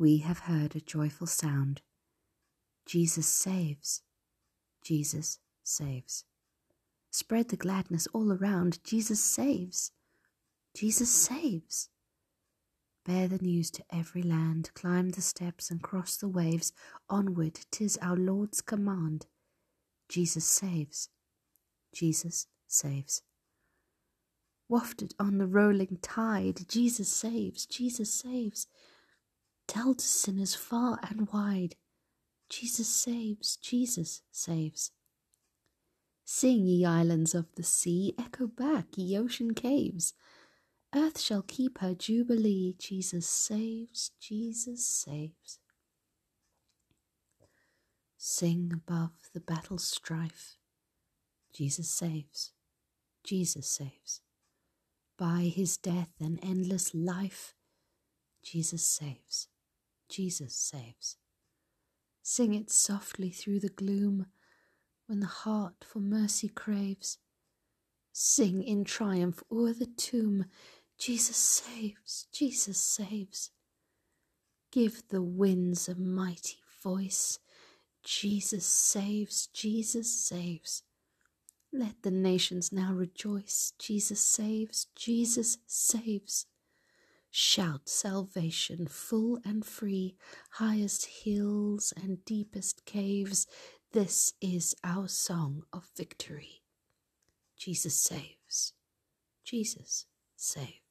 we have heard a joyful sound. Jesus saves. Jesus saves. Spread the gladness all around. Jesus saves. Jesus saves. Bear the news to every land, climb the steps and cross the waves. Onward, tis our Lord's command. Jesus saves. Jesus saves. Wafted on the rolling tide, Jesus saves, Jesus saves. Tell to sinners far and wide, Jesus saves, Jesus saves. Sing, ye islands of the sea, echo back, ye ocean caves. Earth shall keep her jubilee. Jesus saves, Jesus saves. Sing above the battle strife. Jesus saves, Jesus saves. By his death and endless life, Jesus saves, Jesus saves. Sing it softly through the gloom when the heart for mercy craves. Sing in triumph o'er the tomb, Jesus saves, Jesus saves. Give the winds a mighty voice, Jesus saves, Jesus saves. Let the nations now rejoice, Jesus saves, Jesus saves. Shout salvation full and free, highest hills and deepest caves. This is our song of victory. Jesus saves. Jesus saves.